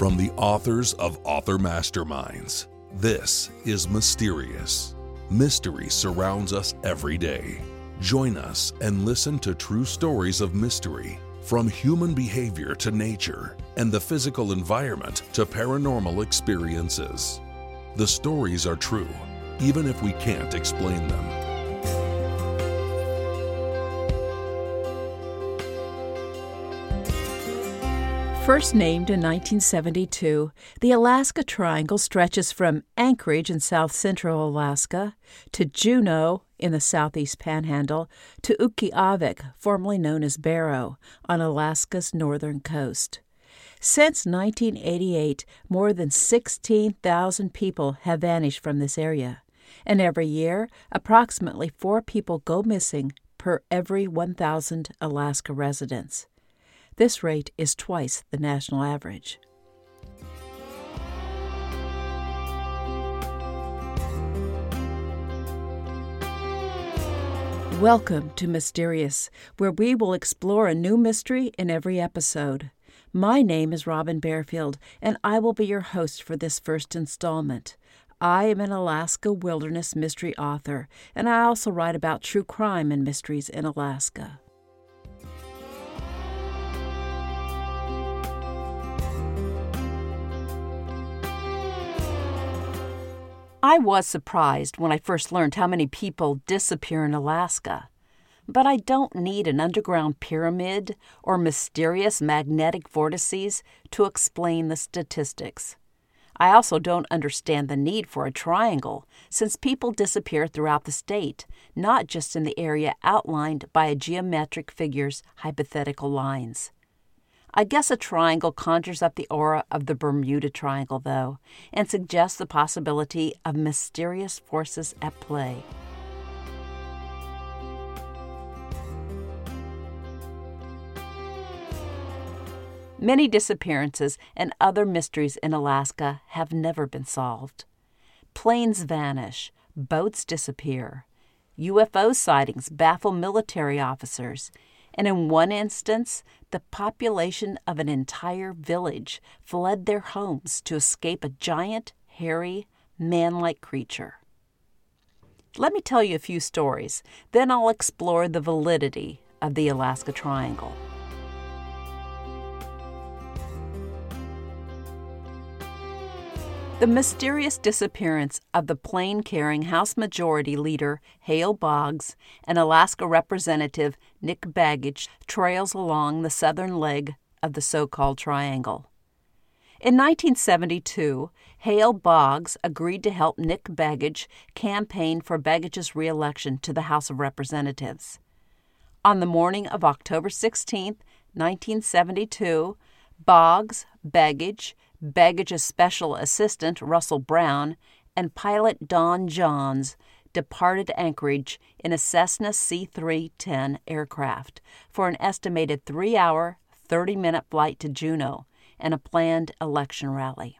From the authors of Author Masterminds, this is Mysterious. Mystery surrounds us every day. Join us and listen to true stories of mystery, from human behavior to nature, and the physical environment to paranormal experiences. The stories are true, even if we can't explain them. First named in 1972, the Alaska Triangle stretches from Anchorage in south central Alaska to Juneau in the southeast panhandle to Utqiagvik, formerly known as Barrow, on Alaska's northern coast. Since 1988, more than 16,000 people have vanished from this area, and every year, approximately four people go missing per every 1,000 Alaska residents. This rate is twice the national average. Welcome to Mysterious, where we will explore a new mystery in every episode. My name is Robin Barefield, and I will be your host for this first installment. I am an Alaska wilderness mystery author, and I also write about true crime and mysteries in Alaska. I was surprised when I first learned how many people disappear in Alaska. But I don't need an underground pyramid or mysterious magnetic vortices to explain the statistics. I also don't understand the need for a triangle, since people disappear throughout the state, not just in the area outlined by a geometric figure's hypothetical lines. I guess a triangle conjures up the aura of the Bermuda Triangle, though, and suggests the possibility of mysterious forces at play. Many disappearances and other mysteries in Alaska have never been solved. Planes vanish, boats disappear, UFO sightings baffle military officers, and in one instance, the population of an entire village fled their homes to escape a giant, hairy, man like creature. Let me tell you a few stories, then I'll explore the validity of the Alaska Triangle. The mysterious disappearance of the plane carrying House Majority Leader Hale Boggs and Alaska Representative Nick Begich trails along the southern leg of the so called Triangle. In 1972, Hale Boggs agreed to help Nick Begich campaign for Begich's reelection to the House of Representatives. On the morning of October 16, 1972, Boggs, Begich, Begich's special assistant, Russell Brown, and pilot Don Johns departed Anchorage in a Cessna C 310 aircraft for an estimated three hour, 30 minute flight to Juneau and a planned election rally.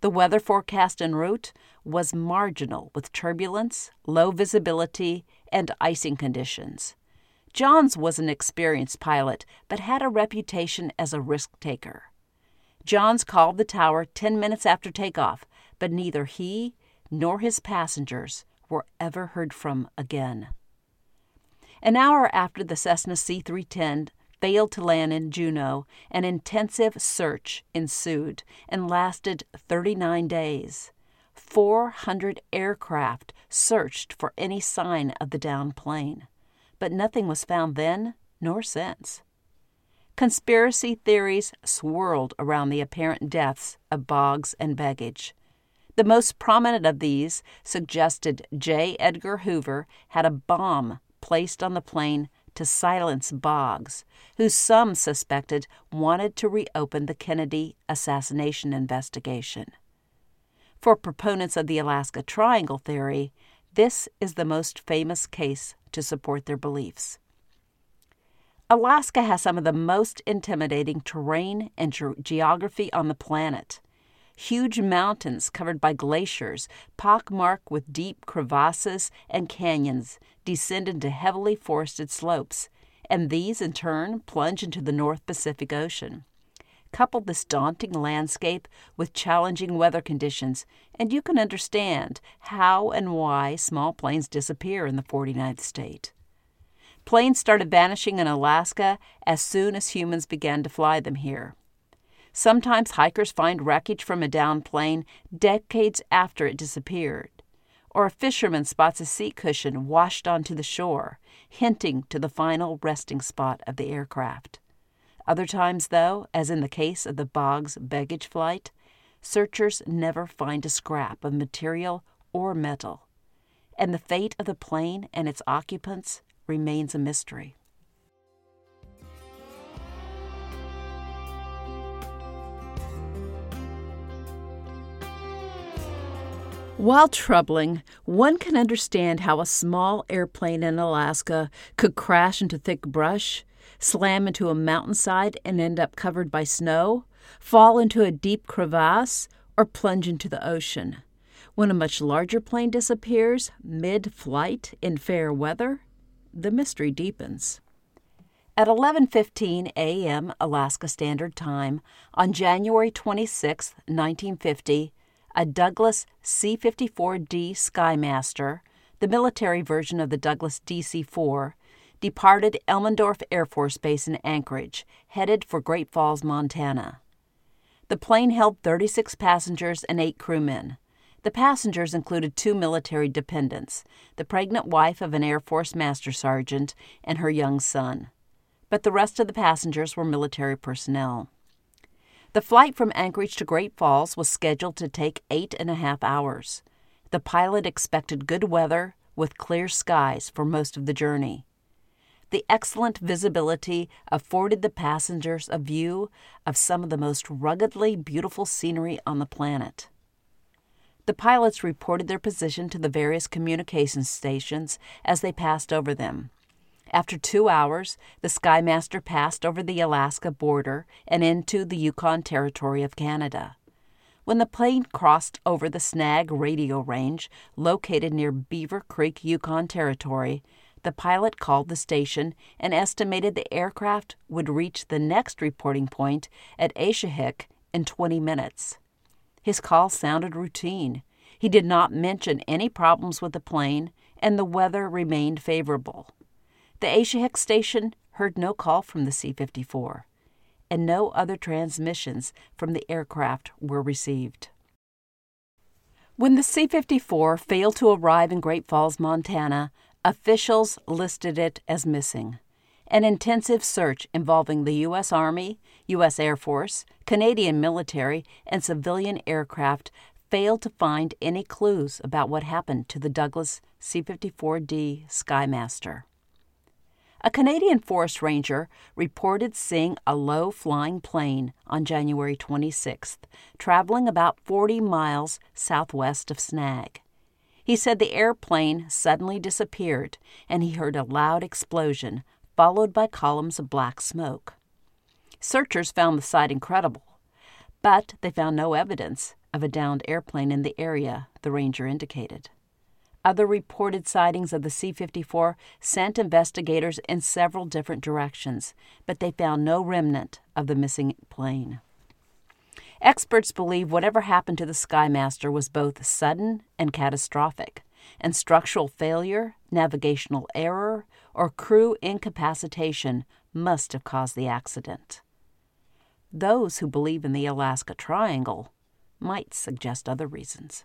The weather forecast en route was marginal with turbulence, low visibility, and icing conditions. Johns was an experienced pilot, but had a reputation as a risk taker. Johns called the tower 10 minutes after takeoff, but neither he nor his passengers were ever heard from again. An hour after the Cessna C 310 failed to land in Juneau, an intensive search ensued and lasted 39 days. 400 aircraft searched for any sign of the downed plane, but nothing was found then nor since. Conspiracy theories swirled around the apparent deaths of Boggs and Begich. The most prominent of these suggested J. Edgar Hoover had a bomb placed on the plane to silence Boggs, who some suspected wanted to reopen the Kennedy assassination investigation. For proponents of the Alaska Triangle theory, this is the most famous case to support their beliefs. Alaska has some of the most intimidating terrain and ge- geography on the planet. Huge mountains covered by glaciers, pockmarked with deep crevasses and canyons, descend into heavily forested slopes, and these in turn plunge into the North Pacific Ocean. Couple this daunting landscape with challenging weather conditions, and you can understand how and why small planes disappear in the 49th state. Planes started vanishing in Alaska as soon as humans began to fly them here. Sometimes hikers find wreckage from a downed plane decades after it disappeared. Or a fisherman spots a seat cushion washed onto the shore, hinting to the final resting spot of the aircraft. Other times, though, as in the case of the Boggs Begich flight, searchers never find a scrap of material or metal, and the fate of the plane and its occupants remains a mystery. While troubling, one can understand how a small airplane in Alaska could crash into thick brush, slam into a mountainside and end up covered by snow, fall into a deep crevasse, or plunge into the ocean. When a much larger plane disappears mid flight in fair weather, the mystery deepens. At 11:15 a.m. Alaska Standard Time on January 26, 1950, a Douglas C-54D Skymaster, the military version of the Douglas DC-4, departed Elmendorf Air Force Base in Anchorage, headed for Great Falls, Montana. The plane held 36 passengers and 8 crewmen. The passengers included two military dependents, the pregnant wife of an Air Force Master Sergeant and her young son. But the rest of the passengers were military personnel. The flight from Anchorage to Great Falls was scheduled to take eight and a half hours. The pilot expected good weather with clear skies for most of the journey. The excellent visibility afforded the passengers a view of some of the most ruggedly beautiful scenery on the planet. The pilots reported their position to the various communications stations as they passed over them. After two hours, the Skymaster passed over the Alaska border and into the Yukon Territory of Canada. When the plane crossed over the Snag radio range, located near Beaver Creek, Yukon Territory, the pilot called the station and estimated the aircraft would reach the next reporting point at Aishihik in 20 minutes. His call sounded routine. He did not mention any problems with the plane, and the weather remained favorable. The Aishihik station heard no call from the C 54, and no other transmissions from the aircraft were received. When the C 54 failed to arrive in Great Falls, Montana, officials listed it as missing. An intensive search involving the U.S. Army, U.S. Air Force, Canadian military, and civilian aircraft failed to find any clues about what happened to the Douglas C 54D Skymaster. A Canadian forest ranger reported seeing a low flying plane on January 26th, traveling about 40 miles southwest of Snag. He said the airplane suddenly disappeared and he heard a loud explosion followed by columns of black smoke. Searchers found the sight incredible, but they found no evidence of a downed airplane in the area, the ranger indicated. Other reported sightings of the C 54 sent investigators in several different directions, but they found no remnant of the missing plane. Experts believe whatever happened to the Skymaster was both sudden and catastrophic and structural failure, navigational error, or crew incapacitation must have caused the accident. Those who believe in the Alaska Triangle might suggest other reasons.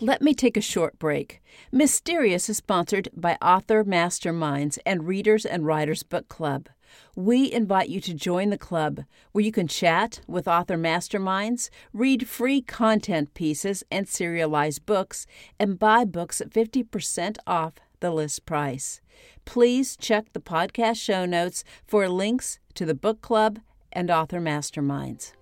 Let me take a short break. Mysterious is sponsored by Author Masterminds and Readers and Writers Book Club. We invite you to join the club where you can chat with author masterminds, read free content pieces and serialized books, and buy books at 50% off the list price. Please check the podcast show notes for links to the book club and author masterminds.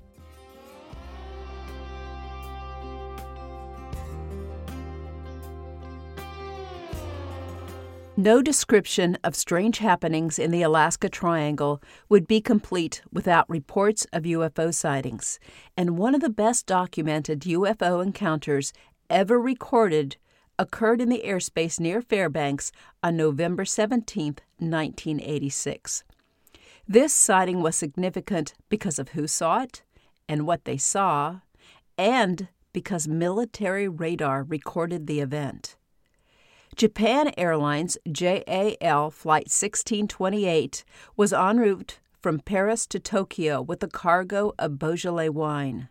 No description of strange happenings in the Alaska Triangle would be complete without reports of UFO sightings, and one of the best documented UFO encounters ever recorded occurred in the airspace near Fairbanks on November 17, 1986. This sighting was significant because of who saw it and what they saw, and because military radar recorded the event. Japan Airlines JAL Flight 1628 was en route from Paris to Tokyo with a cargo of Beaujolais wine.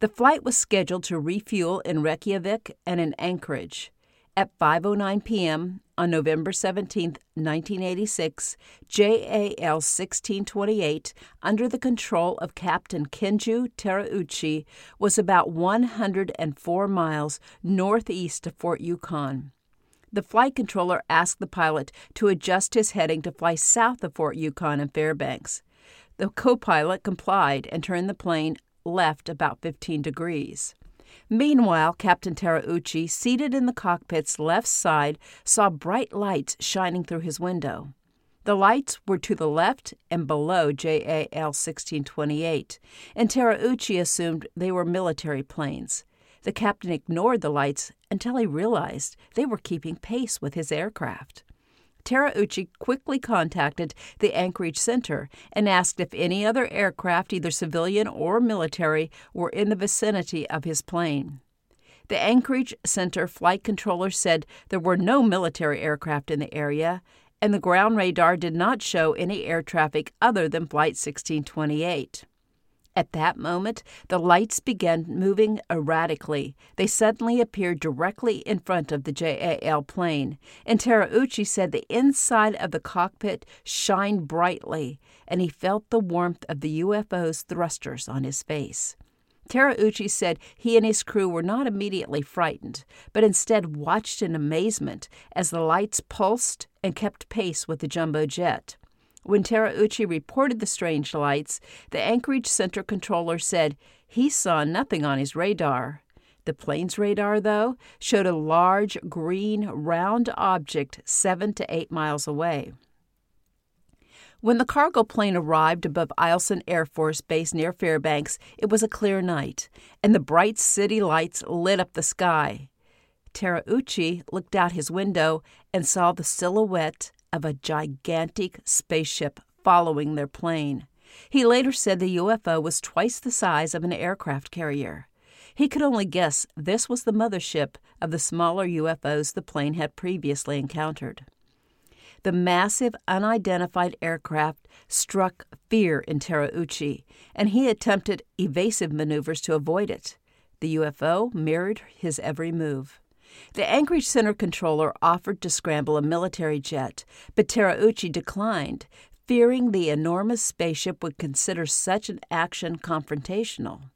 The flight was scheduled to refuel in Reykjavik and in Anchorage. At 5:09 p.m. on November 17, 1986, JAL 1628, under the control of Captain Kenju Terauchi, was about 104 miles northeast of Fort Yukon. The flight controller asked the pilot to adjust his heading to fly south of Fort Yukon and Fairbanks. The co pilot complied and turned the plane left about 15 degrees. Meanwhile, Captain Terauchi, seated in the cockpit's left side, saw bright lights shining through his window. The lights were to the left and below JAL 1628, and Terauchi assumed they were military planes. The captain ignored the lights until he realized they were keeping pace with his aircraft. Terauchi quickly contacted the Anchorage Center and asked if any other aircraft, either civilian or military, were in the vicinity of his plane. The Anchorage Center flight controller said there were no military aircraft in the area, and the ground radar did not show any air traffic other than Flight 1628. At that moment, the lights began moving erratically. They suddenly appeared directly in front of the JAL plane, and Terauchi said the inside of the cockpit shined brightly, and he felt the warmth of the UFO's thrusters on his face. Terauchi said he and his crew were not immediately frightened, but instead watched in amazement as the lights pulsed and kept pace with the jumbo jet. When Terauchi reported the strange lights, the Anchorage Center controller said he saw nothing on his radar. The plane's radar, though, showed a large green round object seven to eight miles away. When the cargo plane arrived above Eielson Air Force Base near Fairbanks, it was a clear night, and the bright city lights lit up the sky. Terauchi looked out his window and saw the silhouette of a gigantic spaceship following their plane. He later said the UFO was twice the size of an aircraft carrier. He could only guess this was the mothership of the smaller UFOs the plane had previously encountered. The massive, unidentified aircraft struck fear in Terauchi, and he attempted evasive maneuvers to avoid it. The UFO mirrored his every move. The Anchorage Center controller offered to scramble a military jet, but Terauchi declined, fearing the enormous spaceship would consider such an action confrontational.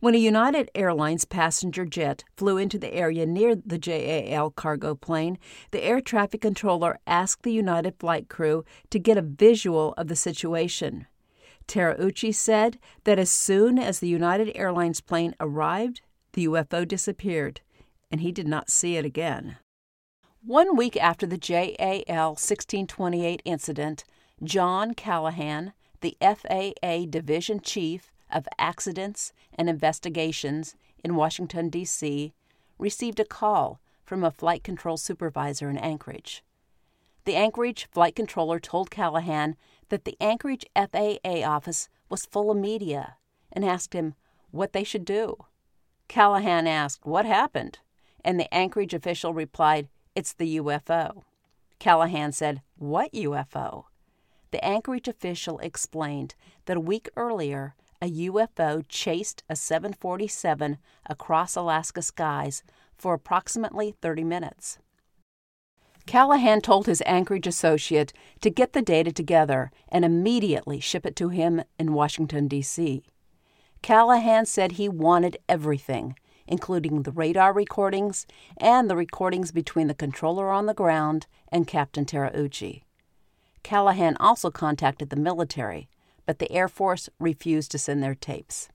When a United Airlines passenger jet flew into the area near the JAL cargo plane, the air traffic controller asked the United flight crew to get a visual of the situation. Terauchi said that as soon as the United Airlines plane arrived, the UFO disappeared and he did not see it again. One week after the JAL 1628 incident, John Callahan, the FAA Division Chief of Accidents and Investigations in Washington, D.C., received a call from a flight control supervisor in Anchorage. The Anchorage flight controller told Callahan that the Anchorage FAA office was full of media and asked him what they should do. Callahan asked, What happened? And the Anchorage official replied, It's the UFO. Callahan said, What UFO? The Anchorage official explained that a week earlier, a UFO chased a 747 across Alaska skies for approximately 30 minutes. Callahan told his Anchorage associate to get the data together and immediately ship it to him in Washington, D.C. Callahan said he wanted everything including the radar recordings and the recordings between the controller on the ground and Captain Terauchi. Callahan also contacted the military, but the Air Force refused to send their tapes.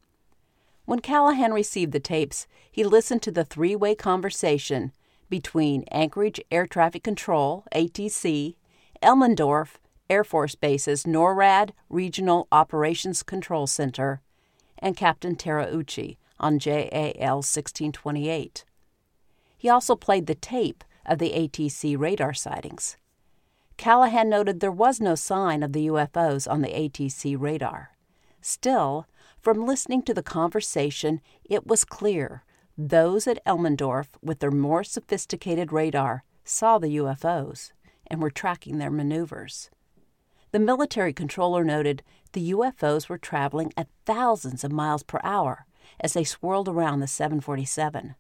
When Callahan received the tapes, he listened to the three way conversation between Anchorage Air Traffic Control, ATC, Elmendorf Air Force Base's NORAD Regional Operations Control Center, and Captain Terauchi, on JAL 1628. He also played the tape of the ATC radar sightings. Callahan noted there was no sign of the UFOs on the ATC radar. Still, from listening to the conversation, it was clear those at Elmendorf with their more sophisticated radar saw the UFOs and were tracking their maneuvers. The military controller noted the UFOs were traveling at thousands of miles per hour as they swirled around the 747.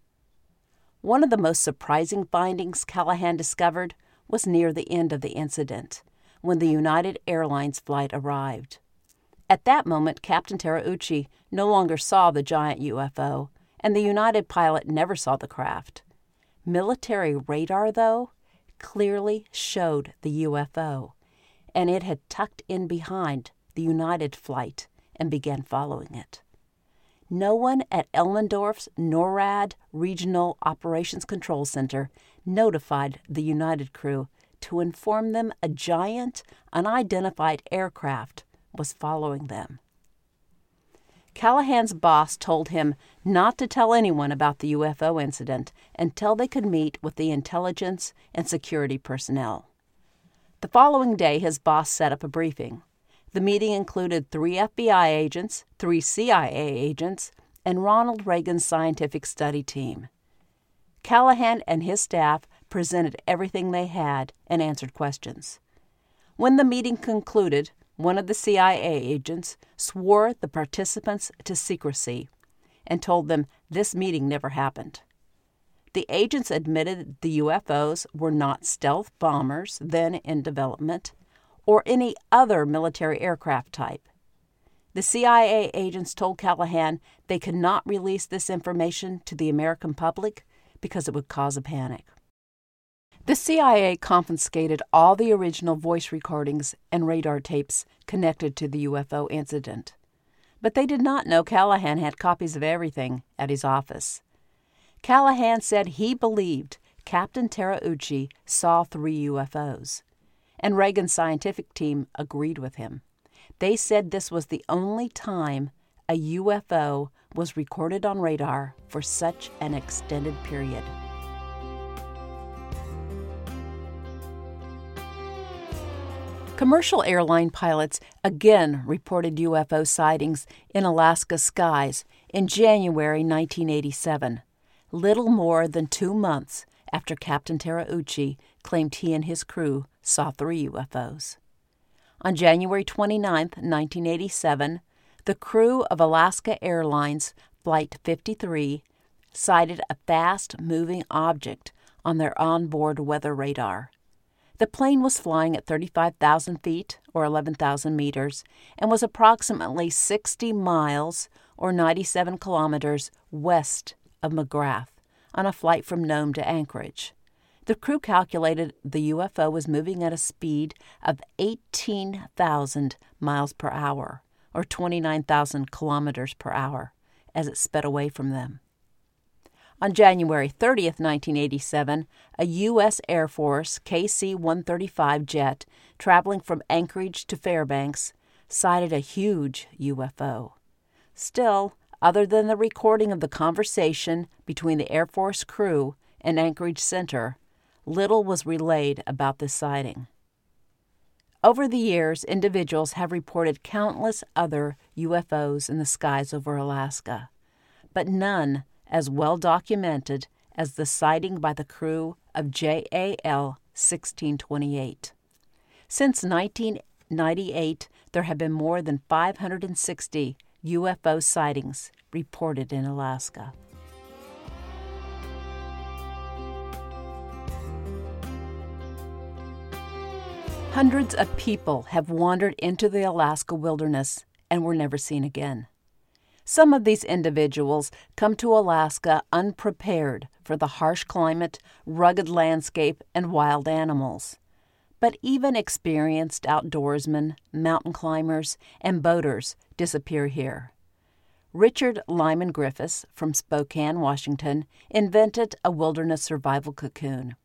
One of the most surprising findings Callahan discovered was near the end of the incident, when the United Airlines flight arrived. At that moment, Captain Terauchi no longer saw the giant UFO, and the United pilot never saw the craft. Military radar, though, clearly showed the UFO, and it had tucked in behind the United flight and began following it. No one at Elmendorf's NORAD Regional Operations Control Center notified the United crew to inform them a giant, unidentified aircraft was following them. Callahan's boss told him not to tell anyone about the UFO incident until they could meet with the intelligence and security personnel. The following day, his boss set up a briefing. The meeting included three FBI agents, three CIA agents, and Ronald Reagan's scientific study team. Callahan and his staff presented everything they had and answered questions. When the meeting concluded, one of the CIA agents swore the participants to secrecy and told them this meeting never happened. The agents admitted the UFOs were not stealth bombers then in development or any other military aircraft type. The CIA agents told Callahan they could not release this information to the American public because it would cause a panic. The CIA confiscated all the original voice recordings and radar tapes connected to the UFO incident. But they did not know Callahan had copies of everything at his office. Callahan said he believed Captain Terauchi saw three UFOs, and Reagan's scientific team agreed with him. They said this was the only time a UFO was recorded on radar for such an extended period. Commercial airline pilots again reported UFO sightings in Alaska skies in January 1987, little more than two months after Captain Terauchi claimed he and his crew saw three UFOs. On January 29, 1987, the crew of Alaska Airlines Flight 53 sighted a fast moving object on their onboard weather radar. The plane was flying at 35,000 feet, or 11,000 meters, and was approximately 60 miles, or 97 kilometers, west of McGrath on a flight from Nome to Anchorage. The crew calculated the UFO was moving at a speed of 18,000 miles per hour, or 29,000 kilometers per hour, as it sped away from them. On January 30, 1987, a U.S. Air Force KC 135 jet traveling from Anchorage to Fairbanks sighted a huge UFO. Still, other than the recording of the conversation between the Air Force crew and Anchorage Center, little was relayed about this sighting. Over the years, individuals have reported countless other UFOs in the skies over Alaska, but none as well documented as the sighting by the crew of JAL 1628. Since 1998, there have been more than 560 UFO sightings reported in Alaska. Hundreds of people have wandered into the Alaska wilderness and were never seen again. Some of these individuals come to Alaska unprepared for the harsh climate, rugged landscape, and wild animals. But even experienced outdoorsmen, mountain climbers, and boaters disappear here. Richard Lyman Griffiths from Spokane, Washington, invented a wilderness survival cocoon.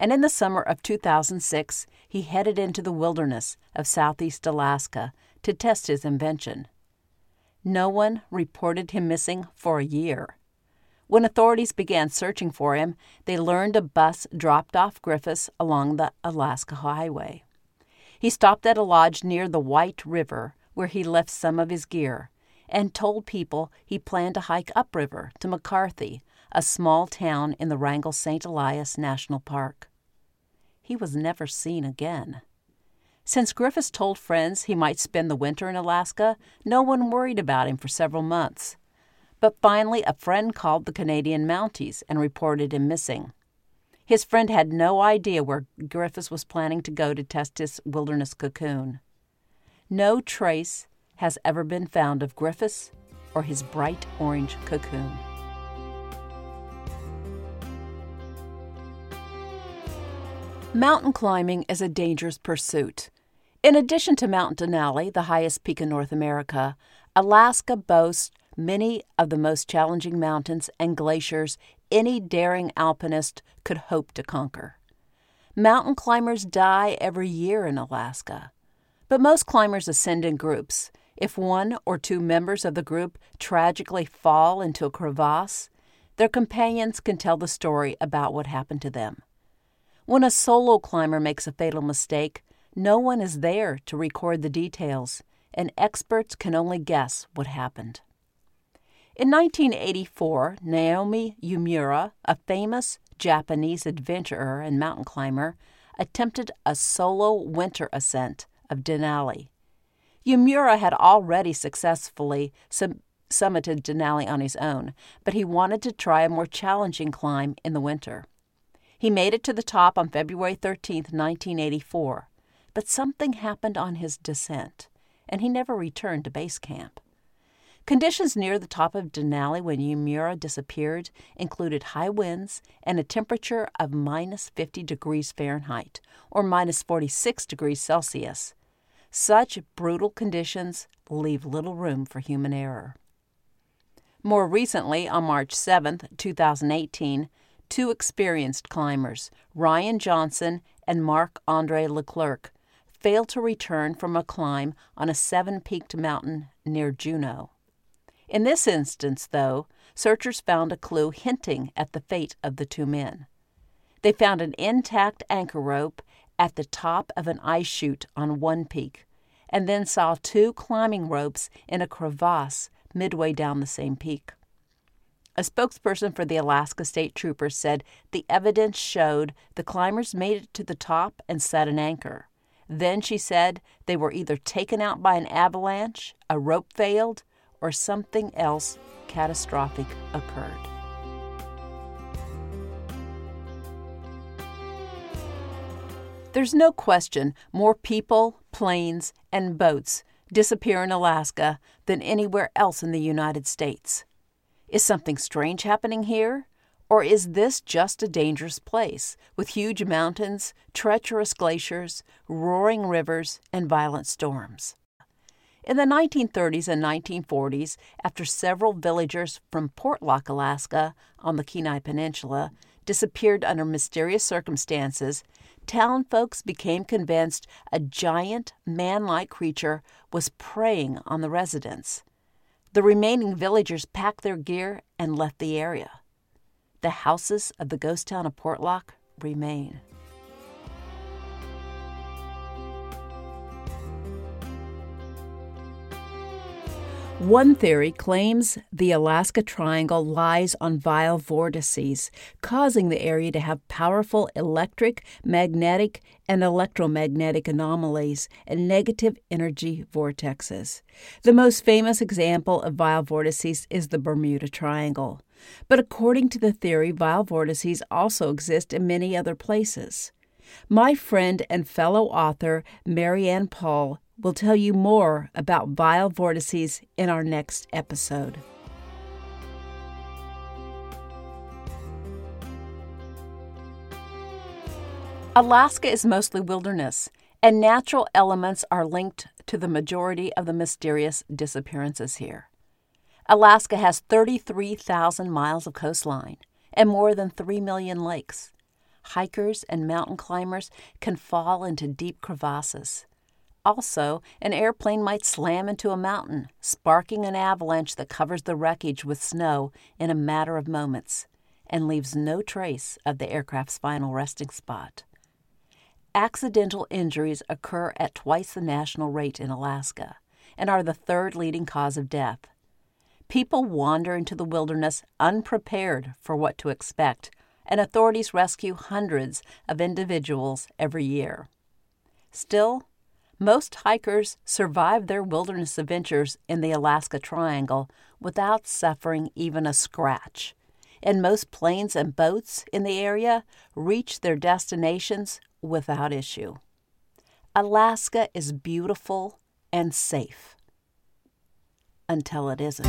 And in the summer of 2006, he headed into the wilderness of southeast Alaska to test his invention. No one reported him missing for a year. When authorities began searching for him, they learned a bus dropped off Griffiths along the Alaska Highway. He stopped at a lodge near the White River, where he left some of his gear, and told people he planned to hike upriver to McCarthy, a small town in the Wrangell St. Elias National Park. He was never seen again. Since Griffiths told friends he might spend the winter in Alaska, no one worried about him for several months. But finally, a friend called the Canadian Mounties and reported him missing. His friend had no idea where Griffiths was planning to go to test his wilderness cocoon. No trace has ever been found of Griffiths or his bright orange cocoon. Mountain climbing is a dangerous pursuit. In addition to Mount Denali, the highest peak in North America, Alaska boasts many of the most challenging mountains and glaciers any daring alpinist could hope to conquer. Mountain climbers die every year in Alaska, but most climbers ascend in groups. If one or two members of the group tragically fall into a crevasse, their companions can tell the story about what happened to them. When a solo climber makes a fatal mistake, no one is there to record the details, and experts can only guess what happened. In 1984, Naomi Uemura, a famous Japanese adventurer and mountain climber, attempted a solo winter ascent of Denali. Uemura had already successfully sum- summited Denali on his own, but he wanted to try a more challenging climb in the winter. He made it to the top on February 13, 1984, but something happened on his descent, and he never returned to base camp. Conditions near the top of Denali when Uemura disappeared included high winds and a temperature of minus 50 degrees Fahrenheit, or minus 46 degrees Celsius. Such brutal conditions leave little room for human error. More recently, on March 7, 2018, two experienced climbers, Ryan Johnson and Marc Andre Leclerc, failed to return from a climb on a seven peaked mountain near Juneau. In this instance, though, searchers found a clue hinting at the fate of the two men. They found an intact anchor rope at the top of an ice chute on one peak, and then saw two climbing ropes in a crevasse midway down the same peak. A spokesperson for the Alaska State Troopers said the evidence showed the climbers made it to the top and set an anchor. Then she said they were either taken out by an avalanche, a rope failed, or something else catastrophic occurred. There's no question more people, planes, and boats disappear in Alaska than anywhere else in the United States. Is something strange happening here? Or is this just a dangerous place with huge mountains, treacherous glaciers, roaring rivers, and violent storms? In the 1930s and 1940s, after several villagers from Portlock, Alaska, on the Kenai Peninsula, disappeared under mysterious circumstances, town folks became convinced a giant, man like creature was preying on the residents. The remaining villagers packed their gear and left the area. The houses of the ghost town of Portlock remain. One theory claims the Alaska Triangle lies on vile vortices, causing the area to have powerful electric, magnetic, and electromagnetic anomalies and negative energy vortexes. The most famous example of vile vortices is the Bermuda Triangle. But according to the theory, vile vortices also exist in many other places. My friend and fellow author Marianne Paul We'll tell you more about vile vortices in our next episode. Alaska is mostly wilderness, and natural elements are linked to the majority of the mysterious disappearances here. Alaska has 33,000 miles of coastline and more than 3 million lakes. Hikers and mountain climbers can fall into deep crevasses. Also, an airplane might slam into a mountain, sparking an avalanche that covers the wreckage with snow in a matter of moments and leaves no trace of the aircraft's final resting spot. Accidental injuries occur at twice the national rate in Alaska and are the third leading cause of death. People wander into the wilderness unprepared for what to expect, and authorities rescue hundreds of individuals every year. Still, most hikers survive their wilderness adventures in the Alaska Triangle without suffering even a scratch, and most planes and boats in the area reach their destinations without issue. Alaska is beautiful and safe until it isn't.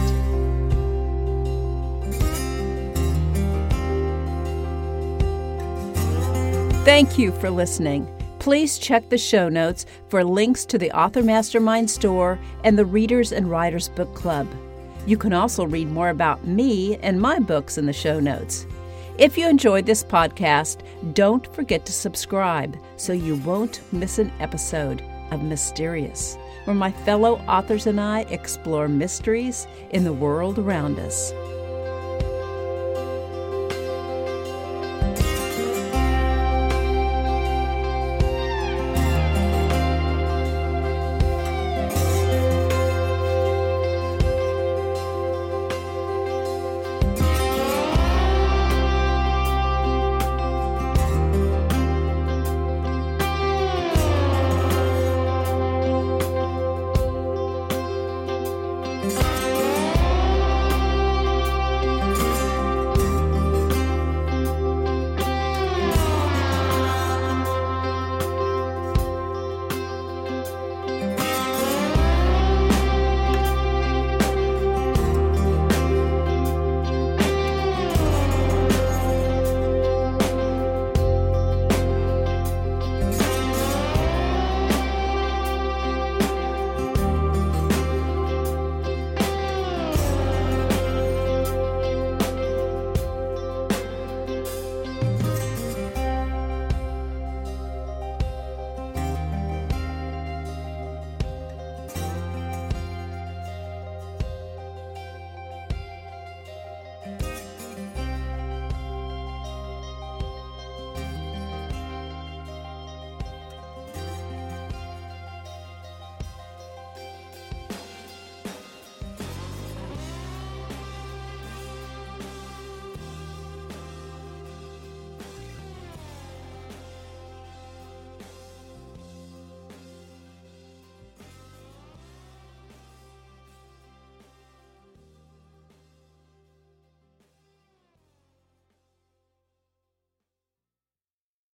Thank you for listening. Please check the show notes for links to the Author Mastermind store and the Readers and Writers Book Club. You can also read more about me and my books in the show notes. If you enjoyed this podcast, don't forget to subscribe so you won't miss an episode of Mysterious, where my fellow authors and I explore mysteries in the world around us.